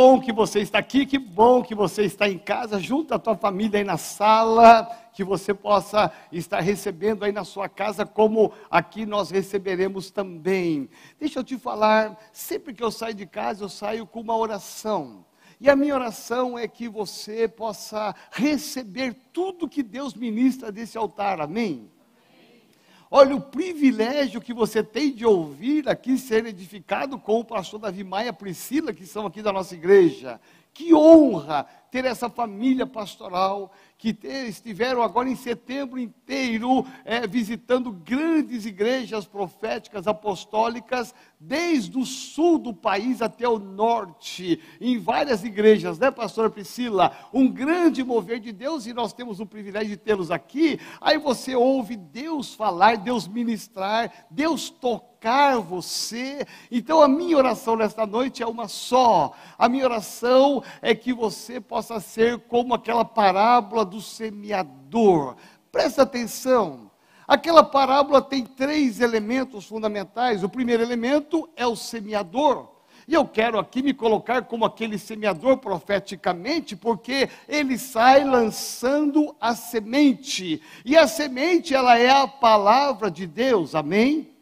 bom que você está aqui, que bom que você está em casa, junto a tua família aí na sala, que você possa estar recebendo aí na sua casa, como aqui nós receberemos também. Deixa eu te falar, sempre que eu saio de casa, eu saio com uma oração. E a minha oração é que você possa receber tudo que Deus ministra desse altar, amém? Olha o privilégio que você tem de ouvir aqui ser edificado com o pastor Davi Maia Priscila, que são aqui da nossa igreja. Que honra ter essa família pastoral que estiveram agora em setembro inteiro é, visitando grandes igrejas proféticas apostólicas, desde o sul do país até o norte, em várias igrejas, né, pastora Priscila? Um grande mover de Deus e nós temos o privilégio de tê-los aqui. Aí você ouve Deus falar, Deus ministrar, Deus tocar você. Então a minha oração nesta noite é uma só. A minha oração é que você possa ser como aquela parábola do semeador. Presta atenção. Aquela parábola tem três elementos fundamentais. O primeiro elemento é o semeador. E eu quero aqui me colocar como aquele semeador profeticamente, porque ele sai lançando a semente. E a semente, ela é a palavra de Deus. Amém?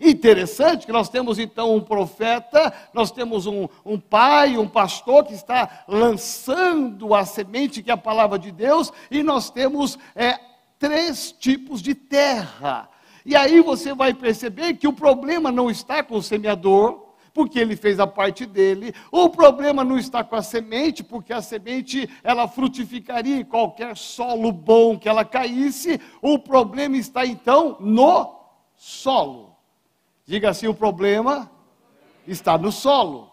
Interessante que nós temos então um profeta, nós temos um, um, pai, um pastor que está lançando a semente, que é a palavra de Deus, e nós temos é, três tipos de terra. E aí você vai perceber que o problema não está com o semeador, porque ele fez a parte dele. O problema não está com a semente, porque a semente ela frutificaria em qualquer solo bom que ela caísse. O problema está então no solo. Diga assim: o problema está no solo.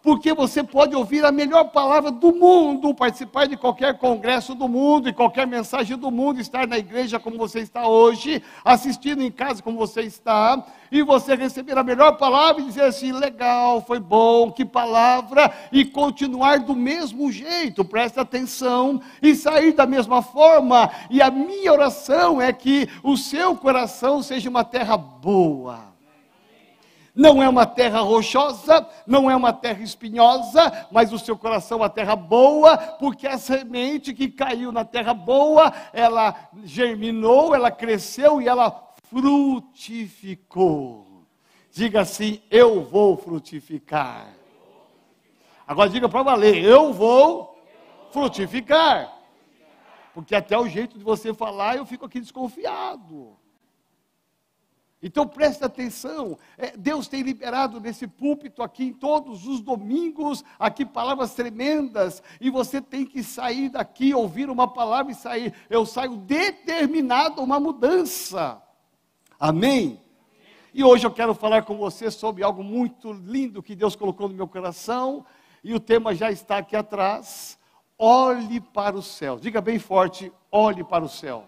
Porque você pode ouvir a melhor palavra do mundo, participar de qualquer congresso do mundo, e qualquer mensagem do mundo, estar na igreja como você está hoje, assistindo em casa como você está, e você receber a melhor palavra e dizer assim: legal, foi bom, que palavra, e continuar do mesmo jeito, presta atenção, e sair da mesma forma. E a minha oração é que o seu coração seja uma terra boa não é uma terra rochosa, não é uma terra espinhosa, mas o seu coração é uma terra boa, porque a semente que caiu na terra boa, ela germinou, ela cresceu e ela frutificou. Diga assim: eu vou frutificar. Agora diga para valer: eu vou frutificar. Porque até o jeito de você falar, eu fico aqui desconfiado. Então preste atenção, é, Deus tem liberado nesse púlpito aqui em todos os domingos, aqui palavras tremendas, e você tem que sair daqui, ouvir uma palavra e sair. Eu saio determinado a uma mudança. Amém? E hoje eu quero falar com você sobre algo muito lindo que Deus colocou no meu coração, e o tema já está aqui atrás. Olhe para o céu. Diga bem forte: olhe para o céu.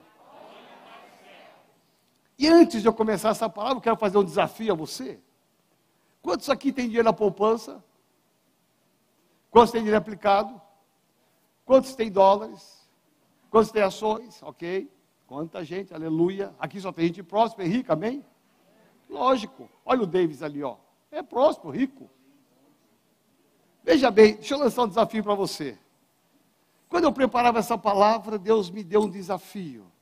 E antes de eu começar essa palavra, eu quero fazer um desafio a você. Quantos aqui tem dinheiro na poupança? Quantos tem dinheiro aplicado? Quantos tem dólares? Quantos tem ações? Ok. Quanta gente, aleluia. Aqui só tem gente próspera e rica, amém? Lógico. Olha o Davis ali, ó. É próspero, rico. Veja bem, deixa eu lançar um desafio para você. Quando eu preparava essa palavra, Deus me deu um desafio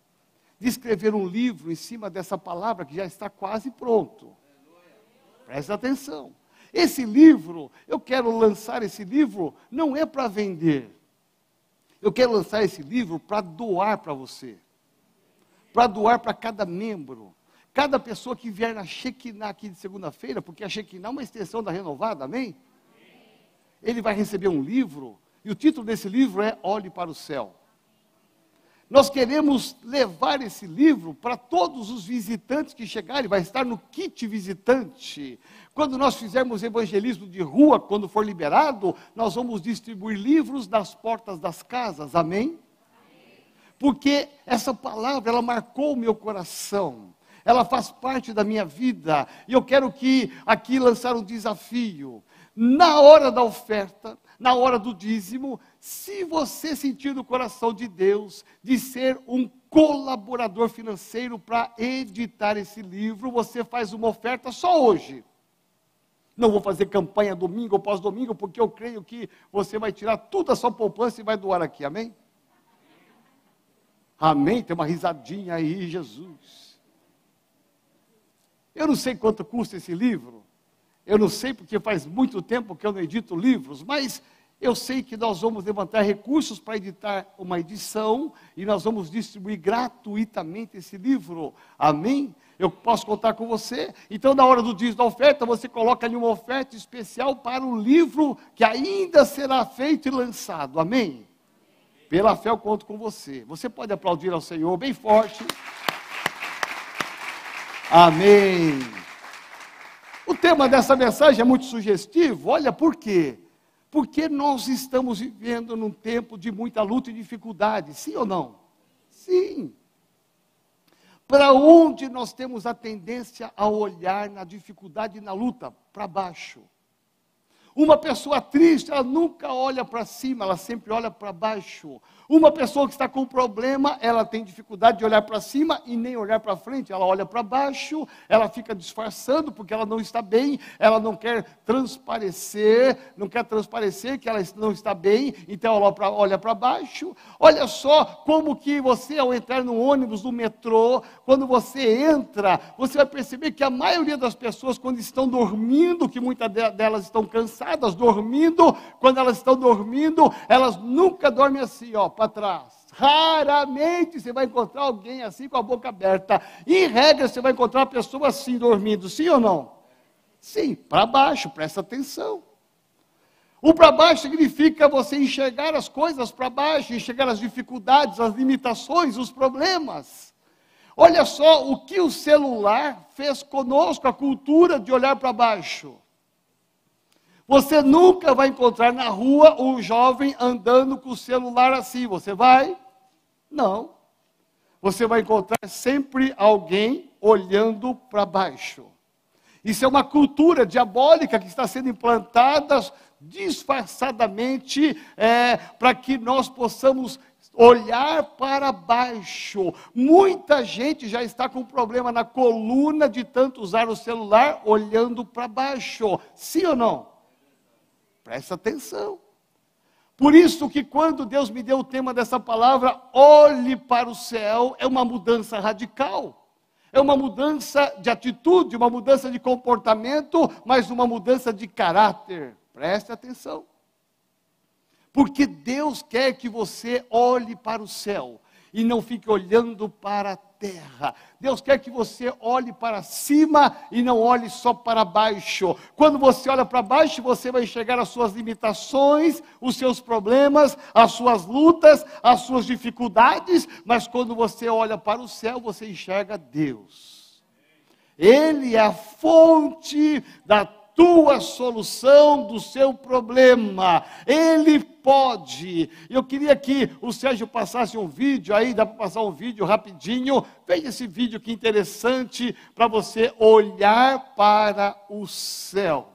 de escrever um livro em cima dessa palavra que já está quase pronto. Presta atenção. Esse livro, eu quero lançar esse livro, não é para vender. Eu quero lançar esse livro para doar para você. Para doar para cada membro. Cada pessoa que vier na Shekinah aqui de segunda-feira, porque a Shekinah é uma extensão da renovada, amém? Ele vai receber um livro, e o título desse livro é Olhe para o Céu. Nós queremos levar esse livro para todos os visitantes que chegarem, vai estar no kit visitante. Quando nós fizermos evangelismo de rua, quando for liberado, nós vamos distribuir livros nas portas das casas, amém? Porque essa palavra, ela marcou o meu coração, ela faz parte da minha vida, e eu quero que aqui lançar um desafio. Na hora da oferta, na hora do dízimo, se você sentir no coração de Deus de ser um colaborador financeiro para editar esse livro, você faz uma oferta só hoje. Não vou fazer campanha domingo ou pós-domingo, porque eu creio que você vai tirar toda a sua poupança e vai doar aqui, amém? Amém? Tem uma risadinha aí, Jesus. Eu não sei quanto custa esse livro. Eu não sei porque faz muito tempo que eu não edito livros, mas eu sei que nós vamos levantar recursos para editar uma edição e nós vamos distribuir gratuitamente esse livro. Amém? Eu posso contar com você. Então, na hora do dia da oferta, você coloca ali uma oferta especial para o livro que ainda será feito e lançado. Amém? Pela fé eu conto com você. Você pode aplaudir ao Senhor bem forte. Amém. O tema dessa mensagem é muito sugestivo. Olha por quê? Porque nós estamos vivendo num tempo de muita luta e dificuldade, sim ou não? Sim. Para onde nós temos a tendência a olhar na dificuldade e na luta? Para baixo. Uma pessoa triste, ela nunca olha para cima, ela sempre olha para baixo. Uma pessoa que está com problema, ela tem dificuldade de olhar para cima e nem olhar para frente, ela olha para baixo, ela fica disfarçando porque ela não está bem, ela não quer transparecer, não quer transparecer que ela não está bem, então ela olha para baixo. Olha só como que você, ao entrar no ônibus, no metrô, quando você entra, você vai perceber que a maioria das pessoas, quando estão dormindo, que muitas delas estão cansadas, dormindo, quando elas estão dormindo, elas nunca dormem assim, ó para trás. Raramente você vai encontrar alguém assim com a boca aberta. Em regra, você vai encontrar uma pessoa assim dormindo, sim ou não? Sim, para baixo, presta atenção. O para baixo significa você enxergar as coisas para baixo, enxergar as dificuldades, as limitações, os problemas. Olha só o que o celular fez conosco, a cultura de olhar para baixo. Você nunca vai encontrar na rua um jovem andando com o celular assim. Você vai? Não. Você vai encontrar sempre alguém olhando para baixo. Isso é uma cultura diabólica que está sendo implantada disfarçadamente é, para que nós possamos olhar para baixo. Muita gente já está com problema na coluna de tanto usar o celular olhando para baixo. Sim ou não? Presta atenção. Por isso que quando Deus me deu o tema dessa palavra, olhe para o céu, é uma mudança radical. É uma mudança de atitude, uma mudança de comportamento, mas uma mudança de caráter. Preste atenção. Porque Deus quer que você olhe para o céu e não fique olhando para a terra. Deus quer que você olhe para cima e não olhe só para baixo. Quando você olha para baixo, você vai enxergar as suas limitações, os seus problemas, as suas lutas, as suas dificuldades, mas quando você olha para o céu, você enxerga Deus. Ele é a fonte da tua solução do seu problema. Ele pode. Eu queria que o Sérgio passasse um vídeo aí, dá para passar um vídeo rapidinho. Veja esse vídeo que interessante para você olhar para o céu.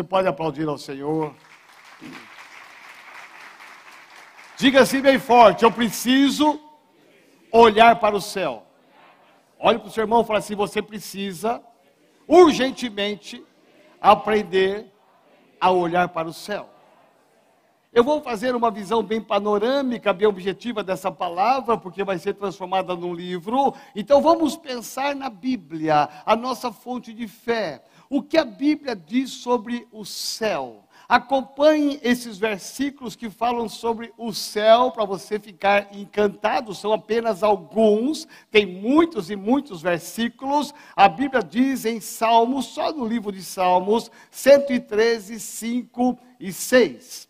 Você pode aplaudir ao Senhor. Diga assim bem forte: eu preciso olhar para o céu. Olhe para o seu irmão e fala assim: você precisa urgentemente aprender a olhar para o céu. Eu vou fazer uma visão bem panorâmica, bem objetiva dessa palavra, porque vai ser transformada num livro. Então vamos pensar na Bíblia, a nossa fonte de fé. O que a Bíblia diz sobre o céu? Acompanhe esses versículos que falam sobre o céu para você ficar encantado, são apenas alguns, tem muitos e muitos versículos. A Bíblia diz em Salmos, só no livro de Salmos, 113, 5 e 6.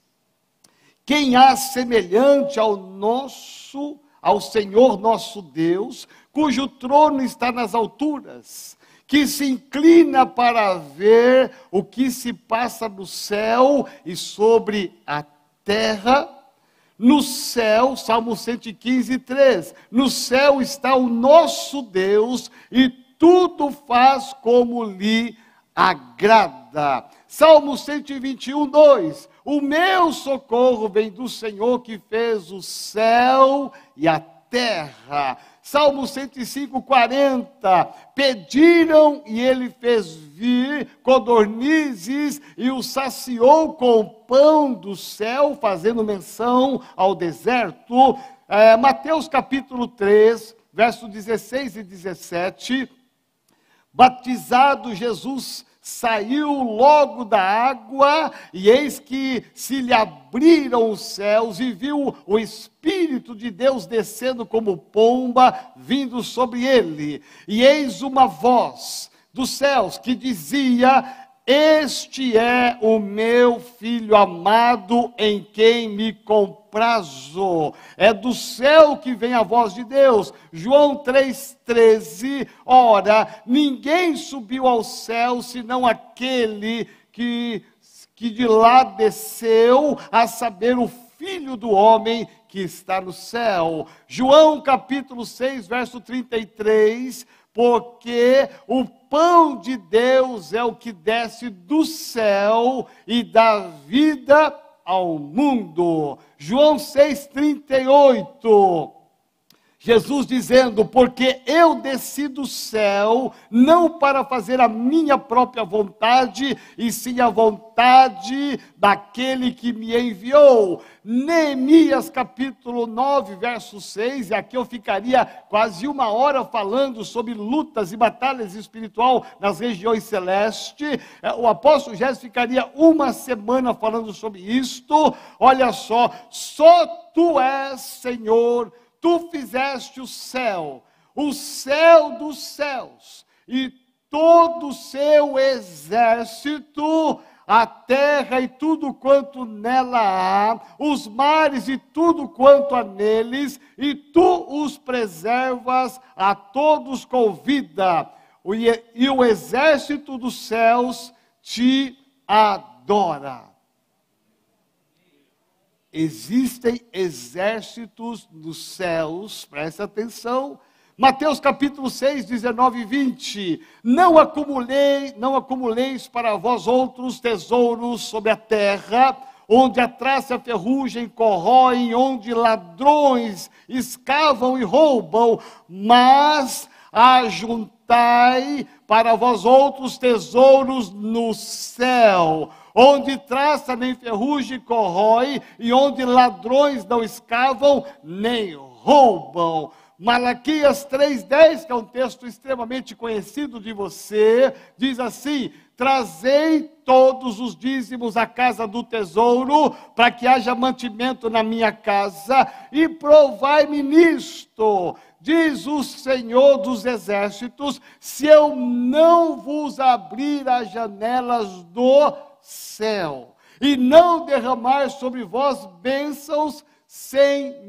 Quem há semelhante ao nosso, ao Senhor nosso Deus, cujo trono está nas alturas? Que se inclina para ver o que se passa no céu e sobre a terra. No céu, Salmo 115, 3. No céu está o nosso Deus e tudo faz como lhe agrada. Salmo 121, 2. O meu socorro vem do Senhor que fez o céu e a terra. Salmo 105, 40. Pediram e ele fez vir codornizes e o saciou com o pão do céu, fazendo menção ao deserto. É, Mateus capítulo 3, versos 16 e 17. Batizado Jesus saiu logo da água, e eis que se lhe abriram os céus, e viu o Espírito de Deus descendo como pomba, vindo sobre ele. E eis uma voz dos céus que dizia: este é o meu filho amado em quem me comprazo. É do céu que vem a voz de Deus. João 3,13. Ora, ninguém subiu ao céu senão aquele que, que de lá desceu, a saber, o filho do homem que está no céu. João capítulo 6, verso 33 porque o pão de Deus é o que desce do céu e dá vida ao mundo. João 6,38. Jesus dizendo: Porque eu desci do céu, não para fazer a minha própria vontade, e sim a vontade daquele que me enviou. Neemias capítulo 9, verso 6, e aqui eu ficaria quase uma hora falando sobre lutas e batalhas espiritual nas regiões celestes. É, o apóstolo Jesus ficaria uma semana falando sobre isto. Olha só, só tu és Senhor tu fizeste o céu, o céu dos céus, e todo o seu exército, a terra e tudo quanto nela há, os mares e tudo quanto há neles, e tu os preservas a todos com vida, e o exército dos céus te adora. Existem exércitos nos céus, presta atenção. Mateus capítulo 6, 19 e 20. Não acumulei, não acumuleis para vós outros tesouros sobre a terra, onde a traça e a ferrugem corroem, onde ladrões escavam e roubam, mas ajuntai para vós outros tesouros no céu onde traça nem ferrugem corrói, e onde ladrões não escavam nem roubam. Malaquias 3,10, que é um texto extremamente conhecido de você, diz assim: Trazei todos os dízimos à casa do tesouro, para que haja mantimento na minha casa, e provai-me nisto, diz o Senhor dos exércitos, se eu não vos abrir as janelas do céu, e não derramar sobre vós bênçãos sem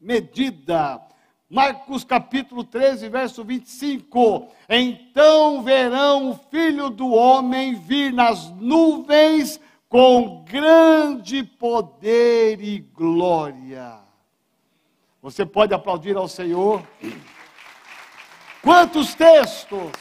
medida. Marcos capítulo 13, verso 25. Então verão o filho do homem vir nas nuvens com grande poder e glória. Você pode aplaudir ao Senhor? Quantos textos?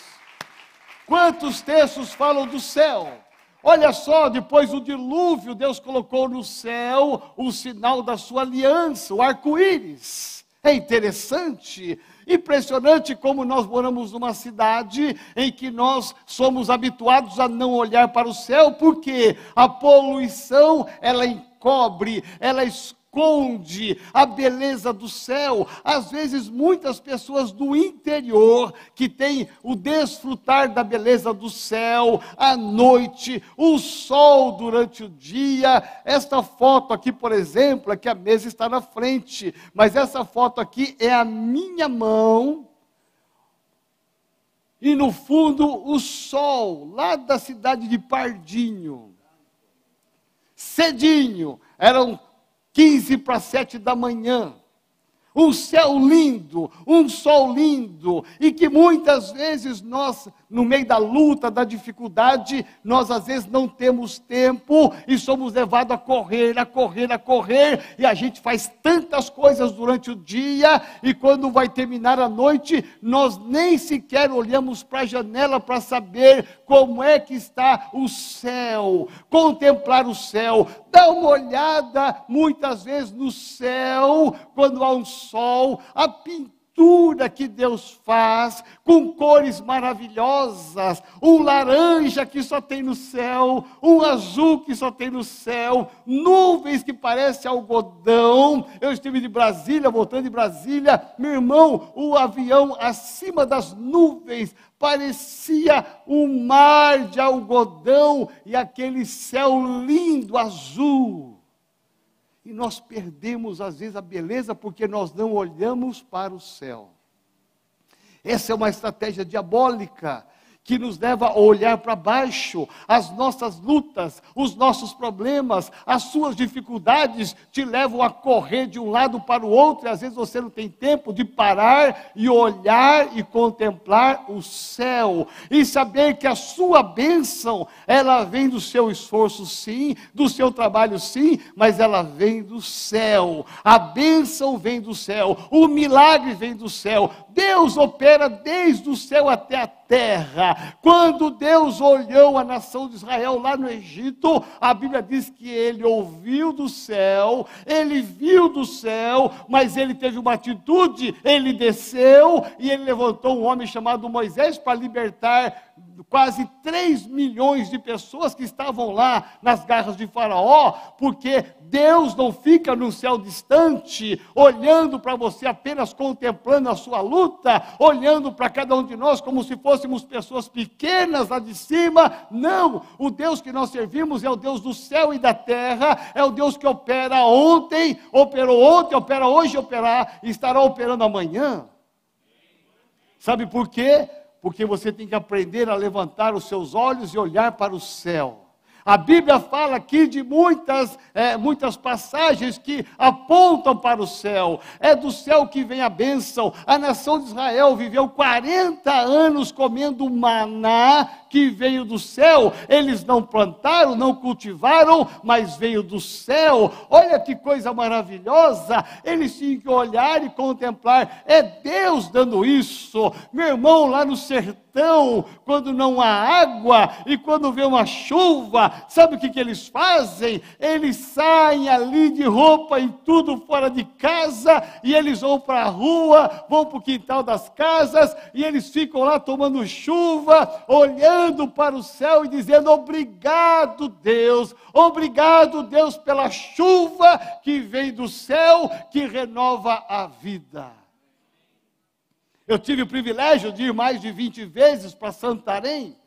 Quantos textos falam do céu? Olha só, depois do dilúvio, Deus colocou no céu o sinal da sua aliança, o arco-íris. É interessante, impressionante como nós moramos numa cidade em que nós somos habituados a não olhar para o céu, porque a poluição ela encobre, ela esconde esconde a beleza do céu. Às vezes, muitas pessoas do interior que têm o desfrutar da beleza do céu, a noite, o sol durante o dia. Esta foto aqui, por exemplo, é que a mesa está na frente, mas essa foto aqui é a minha mão. E no fundo, o sol, lá da cidade de Pardinho. Cedinho, eram 15 para 7 da manhã. Um céu lindo, um sol lindo, e que muitas vezes nós no meio da luta, da dificuldade, nós às vezes não temos tempo e somos levados a correr, a correr, a correr, e a gente faz tantas coisas durante o dia, e quando vai terminar a noite, nós nem sequer olhamos para a janela para saber como é que está o céu, contemplar o céu, dar uma olhada muitas vezes no céu, quando há um sol, a pintura que Deus faz, com cores maravilhosas, um laranja que só tem no céu, um azul que só tem no céu, nuvens que parecem algodão. Eu estive de Brasília, voltando de Brasília, meu irmão, o avião acima das nuvens parecia um mar de algodão e aquele céu lindo azul. E nós perdemos, às vezes, a beleza porque nós não olhamos para o céu. Essa é uma estratégia diabólica que nos leva a olhar para baixo, as nossas lutas, os nossos problemas, as suas dificuldades te levam a correr de um lado para o outro, e às vezes você não tem tempo de parar e olhar e contemplar o céu, e saber que a sua bênção, ela vem do seu esforço, sim, do seu trabalho, sim, mas ela vem do céu, a bênção vem do céu, o milagre vem do céu, Deus opera desde o céu até a terra. Quando Deus olhou a nação de Israel lá no Egito, a Bíblia diz que ele ouviu do céu, ele viu do céu, mas ele teve uma atitude, ele desceu e ele levantou um homem chamado Moisés para libertar quase 3 milhões de pessoas que estavam lá nas garras de Faraó, porque Deus não fica no céu distante, olhando para você apenas contemplando a sua luta, olhando para cada um de nós como se fôssemos pessoas pequenas lá de cima. Não, o Deus que nós servimos é o Deus do céu e da terra, é o Deus que opera ontem, operou ontem, opera hoje, operar estará operando amanhã. Sabe por quê? Porque você tem que aprender a levantar os seus olhos e olhar para o céu. A Bíblia fala aqui de muitas, é, muitas passagens que apontam para o céu. É do céu que vem a bênção. A nação de Israel viveu 40 anos comendo maná que veio do céu. Eles não plantaram, não cultivaram, mas veio do céu. Olha que coisa maravilhosa. Eles tinham que olhar e contemplar. É Deus dando isso. Meu irmão, lá no sertão quando não há água e quando vê uma chuva, sabe o que, que eles fazem? Eles saem ali de roupa e tudo fora de casa, e eles vão para a rua, vão para o quintal das casas, e eles ficam lá tomando chuva, olhando para o céu e dizendo: Obrigado, Deus, obrigado, Deus, pela chuva que vem do céu, que renova a vida. Eu tive o privilégio de ir mais de 20 vezes para Santarém.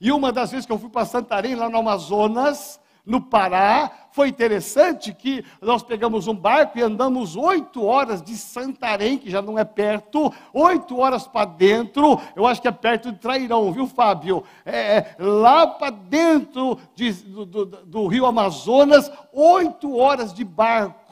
E uma das vezes que eu fui para Santarém, lá no Amazonas, no Pará, foi interessante que nós pegamos um barco e andamos oito horas de Santarém, que já não é perto, oito horas para dentro, eu acho que é perto de Trairão, viu, Fábio? É, é lá para dentro de, do, do, do rio Amazonas, oito horas de barco.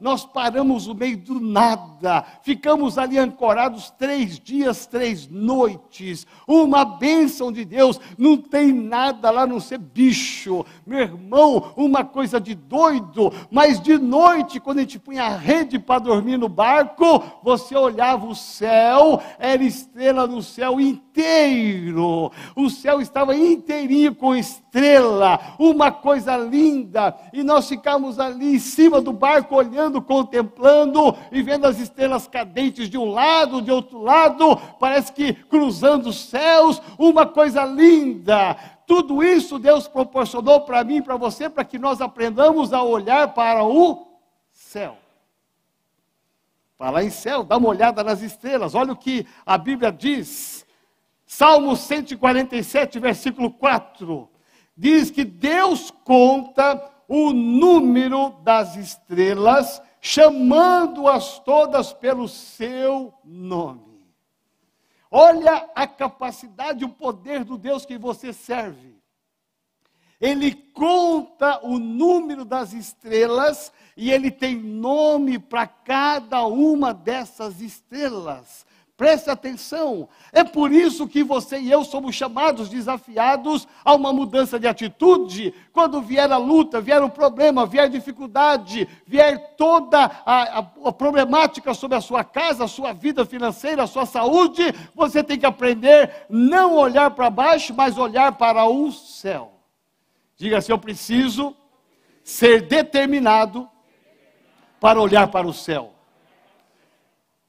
Nós paramos no meio do nada, ficamos ali ancorados três dias, três noites. Uma bênção de Deus, não tem nada lá não ser bicho, meu irmão uma coisa de doido, mas de noite, quando a gente punha a rede para dormir no barco, você olhava o céu, era estrela no céu inteiro, o céu estava inteirinho com estrela, uma coisa linda, e nós ficamos ali em cima do barco, olhando, contemplando e vendo as estrelas cadentes de um lado, de outro lado, parece que cruzando os céus, uma coisa linda. Tudo isso Deus proporcionou para mim e para você, para que nós aprendamos a olhar para o céu. Falar em céu, dá uma olhada nas estrelas, olha o que a Bíblia diz. Salmo 147, versículo 4. Diz que Deus conta o número das estrelas, chamando-as todas pelo seu nome. Olha a capacidade, o poder do Deus que você serve. Ele conta o número das estrelas e ele tem nome para cada uma dessas estrelas. Preste atenção, é por isso que você e eu somos chamados, desafiados a uma mudança de atitude. Quando vier a luta, vier o problema, vier a dificuldade, vier toda a, a, a problemática sobre a sua casa, a sua vida financeira, a sua saúde, você tem que aprender não olhar para baixo, mas olhar para o céu. Diga assim: eu preciso ser determinado para olhar para o céu.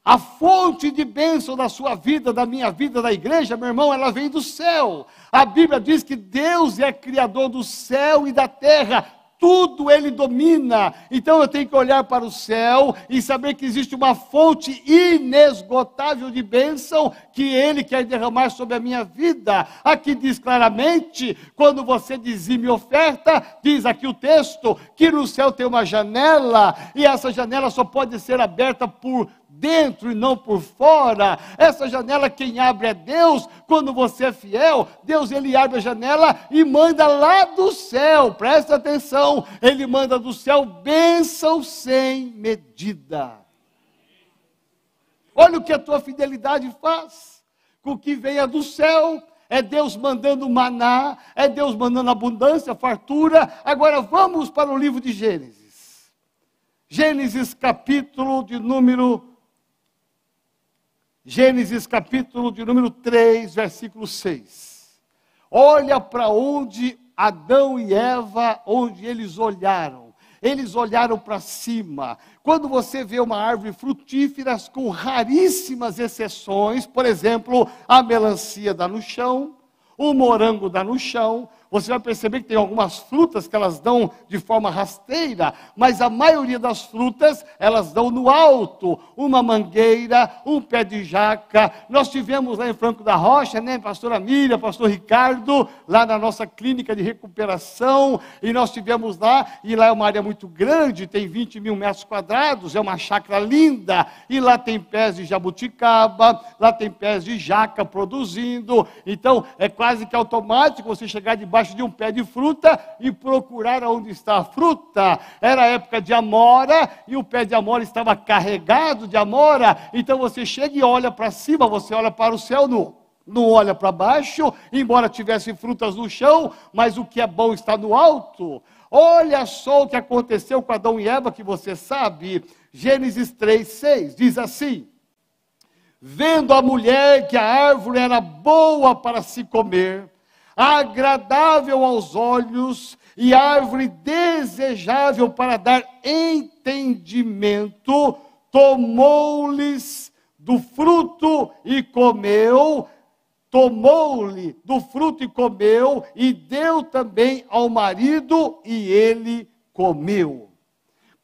A fonte de bênção da sua vida, da minha vida, da igreja, meu irmão, ela vem do céu. A Bíblia diz que Deus é criador do céu e da terra. Tudo ele domina. Então eu tenho que olhar para o céu e saber que existe uma fonte inesgotável de bênção que ele quer derramar sobre a minha vida. Aqui diz claramente, quando você dizime oferta, diz aqui o texto, que no céu tem uma janela e essa janela só pode ser aberta por dentro e não por fora. Essa janela quem abre é Deus. Quando você é fiel, Deus ele abre a janela e manda lá do céu. Presta atenção, ele manda do céu bênção sem medida. Olha o que a tua fidelidade faz. Com o que venha do céu, é Deus mandando maná, é Deus mandando abundância, fartura. Agora vamos para o livro de Gênesis. Gênesis capítulo de número Gênesis capítulo de número 3, versículo 6. Olha para onde Adão e Eva, onde eles olharam. Eles olharam para cima. Quando você vê uma árvore frutífera, com raríssimas exceções, por exemplo, a melancia dá no chão, o morango dá no chão, você vai perceber que tem algumas frutas que elas dão de forma rasteira, mas a maioria das frutas elas dão no alto, uma mangueira, um pé de jaca. Nós tivemos lá em Franco da Rocha, né, pastora Miriam, pastor Ricardo, lá na nossa clínica de recuperação, e nós tivemos lá, e lá é uma área muito grande, tem 20 mil metros quadrados, é uma chácara linda, e lá tem pés de jabuticaba, lá tem pés de jaca produzindo, então é quase que automático você chegar debaixo debaixo de um pé de fruta e procurar onde está a fruta. Era a época de amora e o pé de amora estava carregado de amora. Então você chega e olha para cima, você olha para o céu nu não olha para baixo, embora tivesse frutas no chão, mas o que é bom está no alto. Olha só o que aconteceu com Adão e Eva, que você sabe. Gênesis 3, 6 diz assim: Vendo a mulher que a árvore era boa para se comer, agradável aos olhos e árvore desejável para dar entendimento, tomou-lhes do fruto e comeu, tomou-lhe do fruto e comeu, e deu também ao marido, e ele comeu.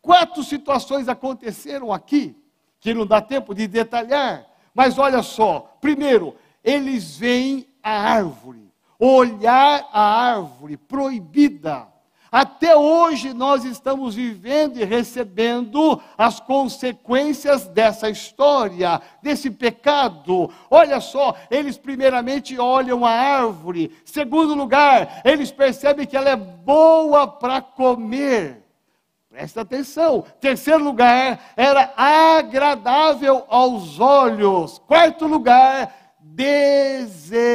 Quatro situações aconteceram aqui, que não dá tempo de detalhar, mas olha só: primeiro, eles veem a árvore olhar a árvore proibida. Até hoje nós estamos vivendo e recebendo as consequências dessa história, desse pecado. Olha só, eles primeiramente olham a árvore. Segundo lugar, eles percebem que ela é boa para comer. Presta atenção. Terceiro lugar, era agradável aos olhos. Quarto lugar, desejável.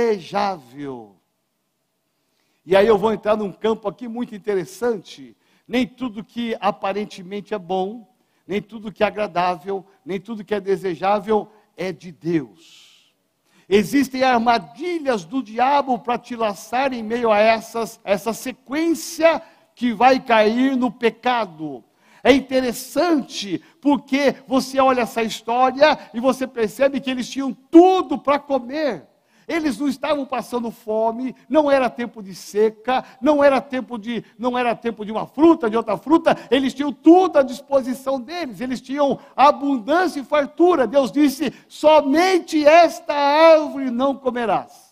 E aí eu vou entrar num campo aqui muito interessante. Nem tudo que aparentemente é bom, nem tudo que é agradável, nem tudo que é desejável é de Deus. Existem armadilhas do diabo para te laçar em meio a essas, essa sequência que vai cair no pecado. É interessante porque você olha essa história e você percebe que eles tinham tudo para comer. Eles não estavam passando fome, não era tempo de seca, não era tempo de, não era tempo de uma fruta, de outra fruta, eles tinham tudo à disposição deles, eles tinham abundância e fartura. Deus disse: "Somente esta árvore não comerás".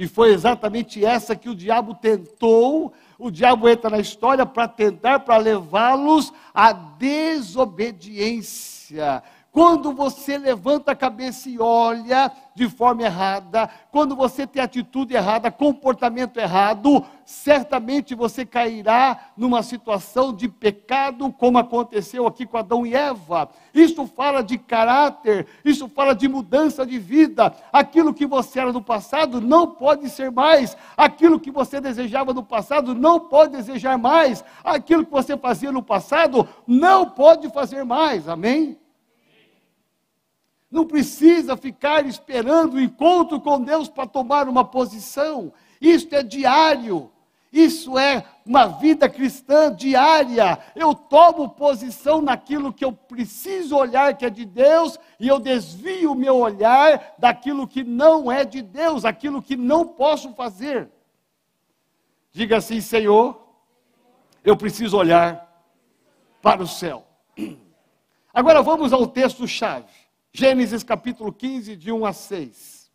E foi exatamente essa que o diabo tentou. O diabo entra na história para tentar, para levá-los à desobediência. Quando você levanta a cabeça e olha de forma errada, quando você tem atitude errada, comportamento errado, certamente você cairá numa situação de pecado, como aconteceu aqui com Adão e Eva. Isso fala de caráter, isso fala de mudança de vida. Aquilo que você era no passado não pode ser mais, aquilo que você desejava no passado não pode desejar mais, aquilo que você fazia no passado não pode fazer mais. Amém? Não precisa ficar esperando o encontro com Deus para tomar uma posição. Isso é diário. Isso é uma vida cristã diária. Eu tomo posição naquilo que eu preciso olhar que é de Deus e eu desvio o meu olhar daquilo que não é de Deus, aquilo que não posso fazer. Diga assim, Senhor, eu preciso olhar para o céu. Agora vamos ao texto chave. Gênesis capítulo 15, de 1 a 6.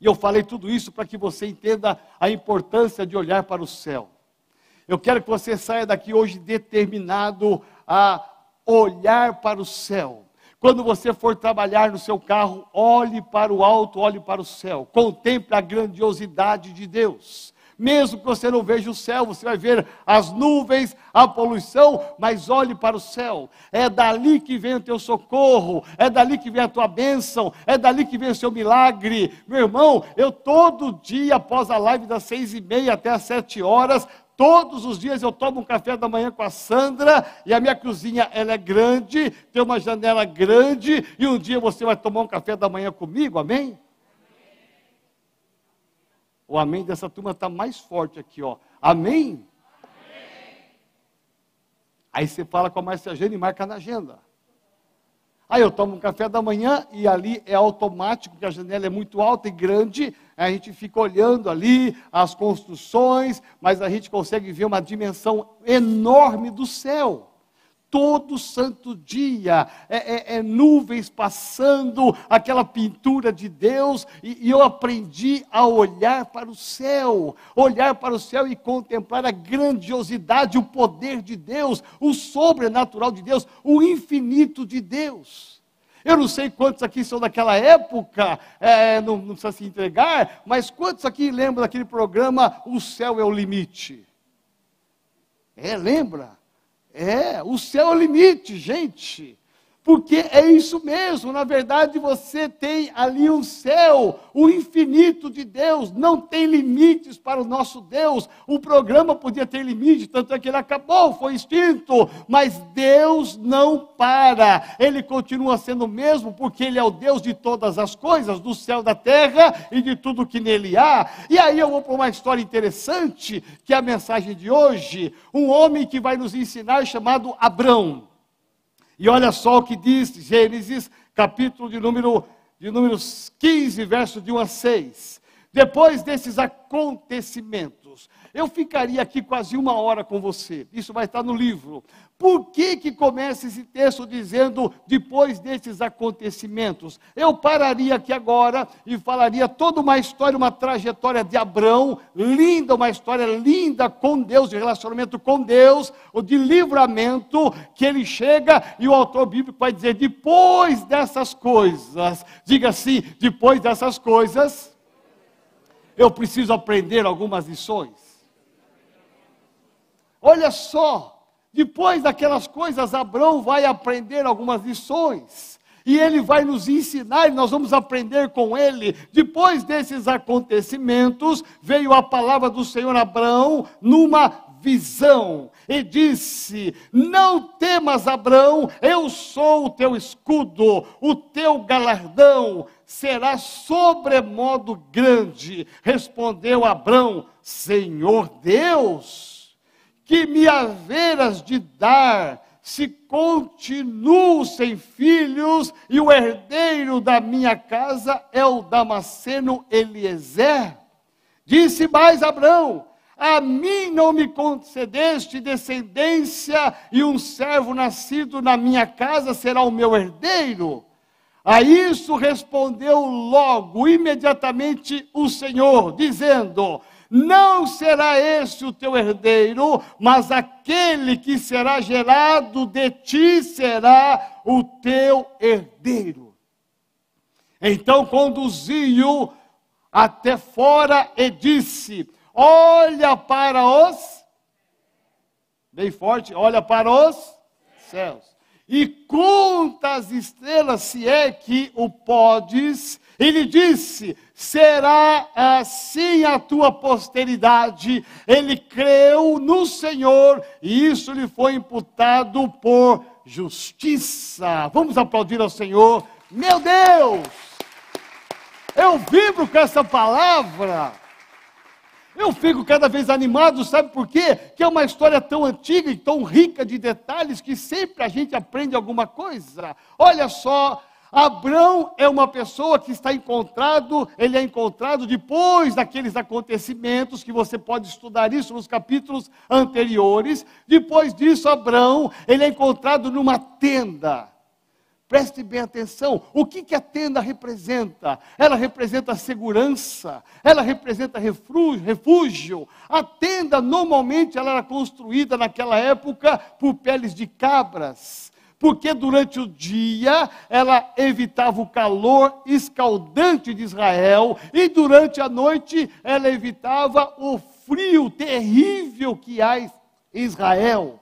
E eu falei tudo isso para que você entenda a importância de olhar para o céu. Eu quero que você saia daqui hoje determinado a olhar para o céu. Quando você for trabalhar no seu carro, olhe para o alto, olhe para o céu. Contemple a grandiosidade de Deus. Mesmo que você não veja o céu, você vai ver as nuvens, a poluição, mas olhe para o céu. É dali que vem o teu socorro, é dali que vem a tua bênção, é dali que vem o seu milagre. Meu irmão, eu todo dia, após a live das seis e meia até as sete horas, Todos os dias eu tomo um café da manhã com a Sandra e a minha cozinha ela é grande, tem uma janela grande e um dia você vai tomar um café da manhã comigo, amém? O amém dessa turma está mais forte aqui, ó. Amém? amém? Aí você fala com a Marcia Gênia e marca na agenda. Aí eu tomo um café da manhã e ali é automático, que a janela é muito alta e grande, a gente fica olhando ali as construções, mas a gente consegue ver uma dimensão enorme do céu todo santo dia, é, é, é, nuvens passando, aquela pintura de Deus, e, e eu aprendi a olhar para o céu, olhar para o céu e contemplar a grandiosidade, o poder de Deus, o sobrenatural de Deus, o infinito de Deus. Eu não sei quantos aqui são daquela época, é, não, não precisa se entregar, mas quantos aqui lembram daquele programa O Céu é o Limite? É, lembra? É, o céu é o limite, gente. Porque é isso mesmo, na verdade você tem ali um céu, o infinito de Deus, não tem limites para o nosso Deus. O programa podia ter limite, tanto é que ele acabou, foi extinto, mas Deus não para, ele continua sendo o mesmo, porque ele é o Deus de todas as coisas, do céu, da terra e de tudo que nele há. E aí eu vou para uma história interessante, que é a mensagem de hoje, um homem que vai nos ensinar chamado Abrão. E olha só o que diz Gênesis, capítulo de número, de número 15, verso de 1 a 6. Depois desses acontecimentos, eu ficaria aqui quase uma hora com você. Isso vai estar no livro. Por que, que começa esse texto dizendo depois desses acontecimentos? Eu pararia aqui agora e falaria toda uma história, uma trajetória de Abraão, linda, uma história linda com Deus, de relacionamento com Deus, ou de livramento, que ele chega e o autor bíblico vai dizer: depois dessas coisas, diga assim, depois dessas coisas, eu preciso aprender algumas lições. Olha só, depois daquelas coisas, Abraão vai aprender algumas lições. E ele vai nos ensinar, e nós vamos aprender com ele. Depois desses acontecimentos, veio a palavra do Senhor Abraão numa visão e disse: Não temas, Abraão, eu sou o teu escudo, o teu galardão será sobremodo grande. Respondeu Abraão: Senhor Deus, que me haveras de dar se continuo sem filhos e o herdeiro da minha casa é o Damasceno Eliezer? Disse mais Abraão: A mim não me concedeste descendência, e um servo nascido na minha casa será o meu herdeiro. A isso respondeu logo, imediatamente, o Senhor, dizendo: não será esse o teu herdeiro, mas aquele que será gerado de ti será o teu herdeiro. Então conduziu até fora e disse: Olha para os, bem forte, olha para os céus e conta as estrelas, se é que o podes. Ele disse: será assim a tua posteridade. Ele creu no Senhor e isso lhe foi imputado por justiça. Vamos aplaudir ao Senhor. Meu Deus! Eu vibro com essa palavra. Eu fico cada vez animado, sabe por quê? Que é uma história tão antiga e tão rica de detalhes que sempre a gente aprende alguma coisa. Olha só, Abrão é uma pessoa que está encontrado, ele é encontrado depois daqueles acontecimentos, que você pode estudar isso nos capítulos anteriores. Depois disso, Abrão, ele é encontrado numa tenda. Preste bem atenção, o que, que a tenda representa? Ela representa segurança, ela representa refúgio. A tenda, normalmente, ela era construída naquela época por peles de cabras, porque durante o dia ela evitava o calor escaldante de Israel, e durante a noite ela evitava o frio terrível que há em Israel.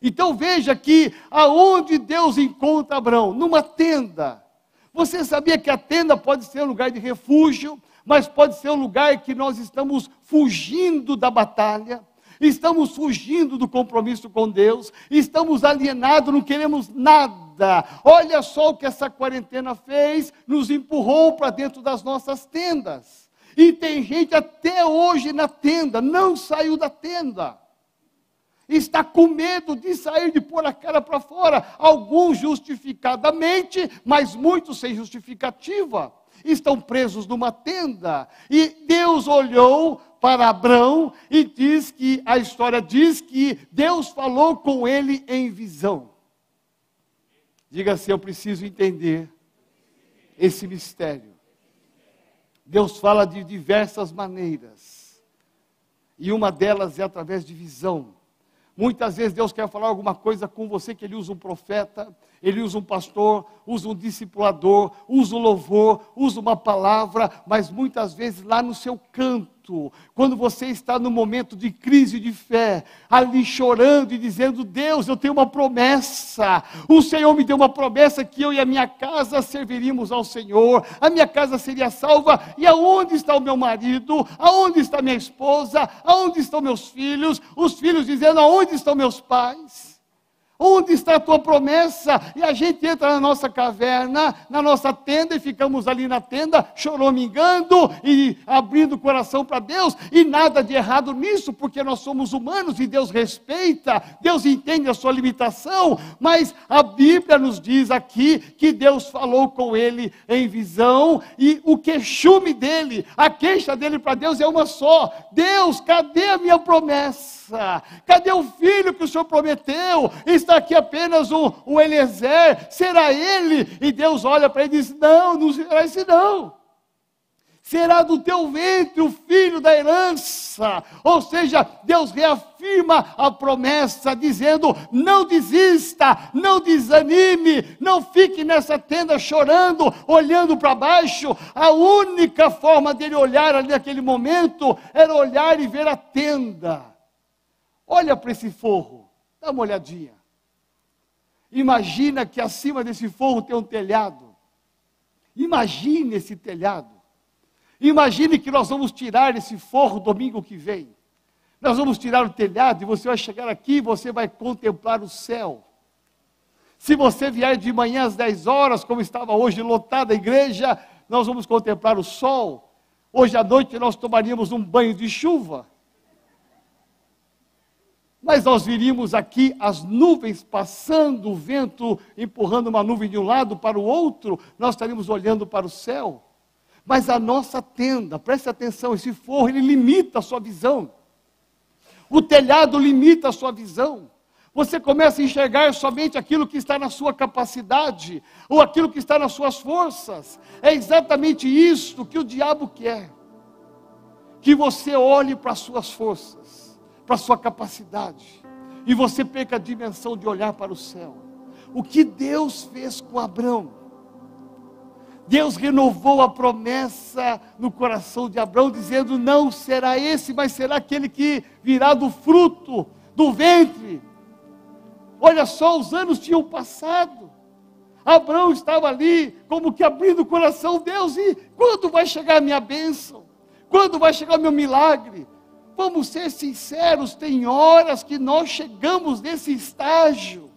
Então veja que aonde Deus encontra Abraão? Numa tenda. Você sabia que a tenda pode ser um lugar de refúgio, mas pode ser um lugar que nós estamos fugindo da batalha, estamos fugindo do compromisso com Deus, estamos alienados, não queremos nada. Olha só o que essa quarentena fez, nos empurrou para dentro das nossas tendas. E tem gente até hoje na tenda, não saiu da tenda está com medo de sair, de pôr a cara para fora. Alguns justificadamente, mas muitos sem justificativa. Estão presos numa tenda. E Deus olhou para Abraão e diz que a história diz que Deus falou com ele em visão. Diga assim: eu preciso entender esse mistério. Deus fala de diversas maneiras. E uma delas é através de visão. Muitas vezes Deus quer falar alguma coisa com você que Ele usa um profeta, Ele usa um pastor, usa um discipulador, usa um louvor, usa uma palavra, mas muitas vezes lá no seu canto quando você está no momento de crise de fé, ali chorando e dizendo: Deus, eu tenho uma promessa, o Senhor me deu uma promessa que eu e a minha casa serviríamos ao Senhor, a minha casa seria salva, e aonde está o meu marido? Aonde está minha esposa? Aonde estão meus filhos? Os filhos dizendo: aonde estão meus pais? Onde está a tua promessa? E a gente entra na nossa caverna, na nossa tenda, e ficamos ali na tenda, choramingando e abrindo o coração para Deus, e nada de errado nisso, porque nós somos humanos e Deus respeita, Deus entende a sua limitação, mas a Bíblia nos diz aqui que Deus falou com ele em visão, e o queixume dele, a queixa dele para Deus é uma só: Deus, cadê a minha promessa? Cadê o filho que o Senhor prometeu? Está aqui apenas o, o Eliezer, será ele? E Deus olha para ele e diz: Não, não será esse não. Será do teu ventre o filho da herança. Ou seja, Deus reafirma a promessa, dizendo: não desista, não desanime, não fique nessa tenda chorando, olhando para baixo. A única forma dele olhar ali naquele momento era olhar e ver a tenda. Olha para esse forro, dá uma olhadinha. Imagina que acima desse forro tem um telhado. Imagine esse telhado. Imagine que nós vamos tirar esse forro domingo que vem. Nós vamos tirar o telhado e você vai chegar aqui e você vai contemplar o céu. Se você vier de manhã às 10 horas, como estava hoje lotada a igreja, nós vamos contemplar o sol. Hoje à noite nós tomaríamos um banho de chuva. Mas nós viríamos aqui as nuvens passando, o vento empurrando uma nuvem de um lado para o outro, nós estaríamos olhando para o céu. Mas a nossa tenda, preste atenção, esse forro, ele limita a sua visão. O telhado limita a sua visão. Você começa a enxergar somente aquilo que está na sua capacidade, ou aquilo que está nas suas forças. É exatamente isso que o diabo quer. Que você olhe para as suas forças, para a sua capacidade, e você perca a dimensão de olhar para o céu. O que Deus fez com Abraão? Deus renovou a promessa no coração de Abraão, dizendo: Não será esse, mas será aquele que virá do fruto, do ventre Olha só, os anos tinham passado. Abraão estava ali, como que abrindo o coração, Deus, e quando vai chegar a minha bênção? Quando vai chegar o meu milagre? Vamos ser sinceros, tem horas que nós chegamos nesse estágio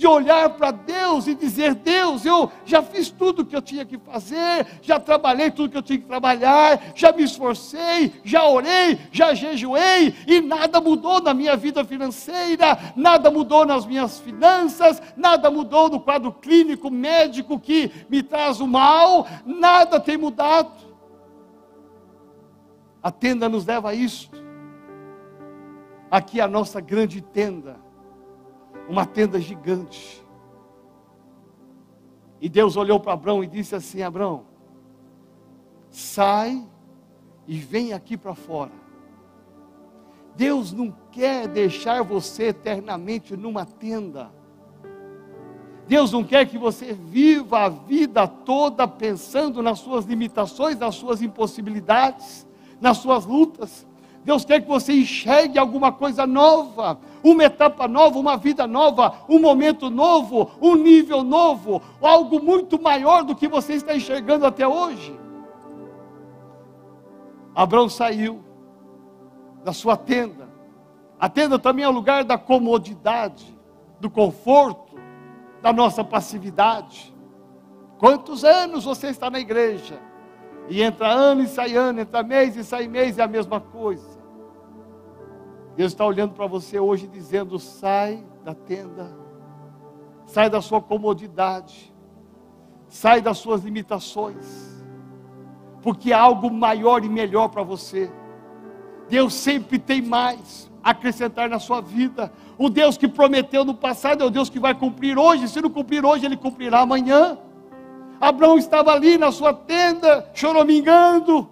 de olhar para Deus e dizer: Deus, eu já fiz tudo o que eu tinha que fazer, já trabalhei tudo que eu tinha que trabalhar, já me esforcei, já orei, já jejuei e nada mudou na minha vida financeira, nada mudou nas minhas finanças, nada mudou no quadro clínico médico que me traz o mal, nada tem mudado. A tenda nos leva a isto. Aqui é a nossa grande tenda uma tenda gigante. E Deus olhou para Abraão e disse assim: Abraão, sai e vem aqui para fora. Deus não quer deixar você eternamente numa tenda. Deus não quer que você viva a vida toda pensando nas suas limitações, nas suas impossibilidades, nas suas lutas. Deus quer que você enxergue alguma coisa nova, uma etapa nova, uma vida nova, um momento novo, um nível novo, algo muito maior do que você está enxergando até hoje. Abraão saiu da sua tenda. A tenda também é o lugar da comodidade, do conforto, da nossa passividade. Quantos anos você está na igreja? E entra ano e sai ano, entra mês e sai mês, é a mesma coisa. Deus está olhando para você hoje dizendo: sai da tenda, sai da sua comodidade, sai das suas limitações, porque há algo maior e melhor para você. Deus sempre tem mais a acrescentar na sua vida. O Deus que prometeu no passado é o Deus que vai cumprir hoje. Se não cumprir hoje, Ele cumprirá amanhã. Abraão estava ali na sua tenda, choramingando,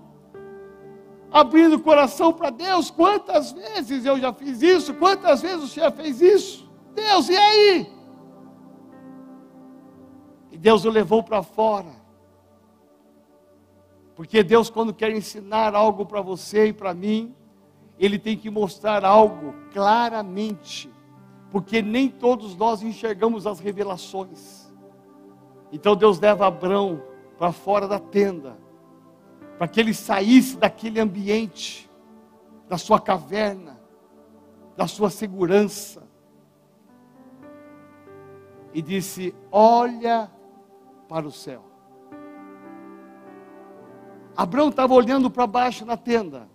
abrindo o coração para Deus. Quantas vezes eu já fiz isso? Quantas vezes o Senhor fez isso? Deus, e aí? E Deus o levou para fora. Porque Deus, quando quer ensinar algo para você e para mim, Ele tem que mostrar algo claramente. Porque nem todos nós enxergamos as revelações. Então Deus leva Abraão para fora da tenda, para que ele saísse daquele ambiente, da sua caverna, da sua segurança, e disse: Olha para o céu. Abraão estava olhando para baixo na tenda,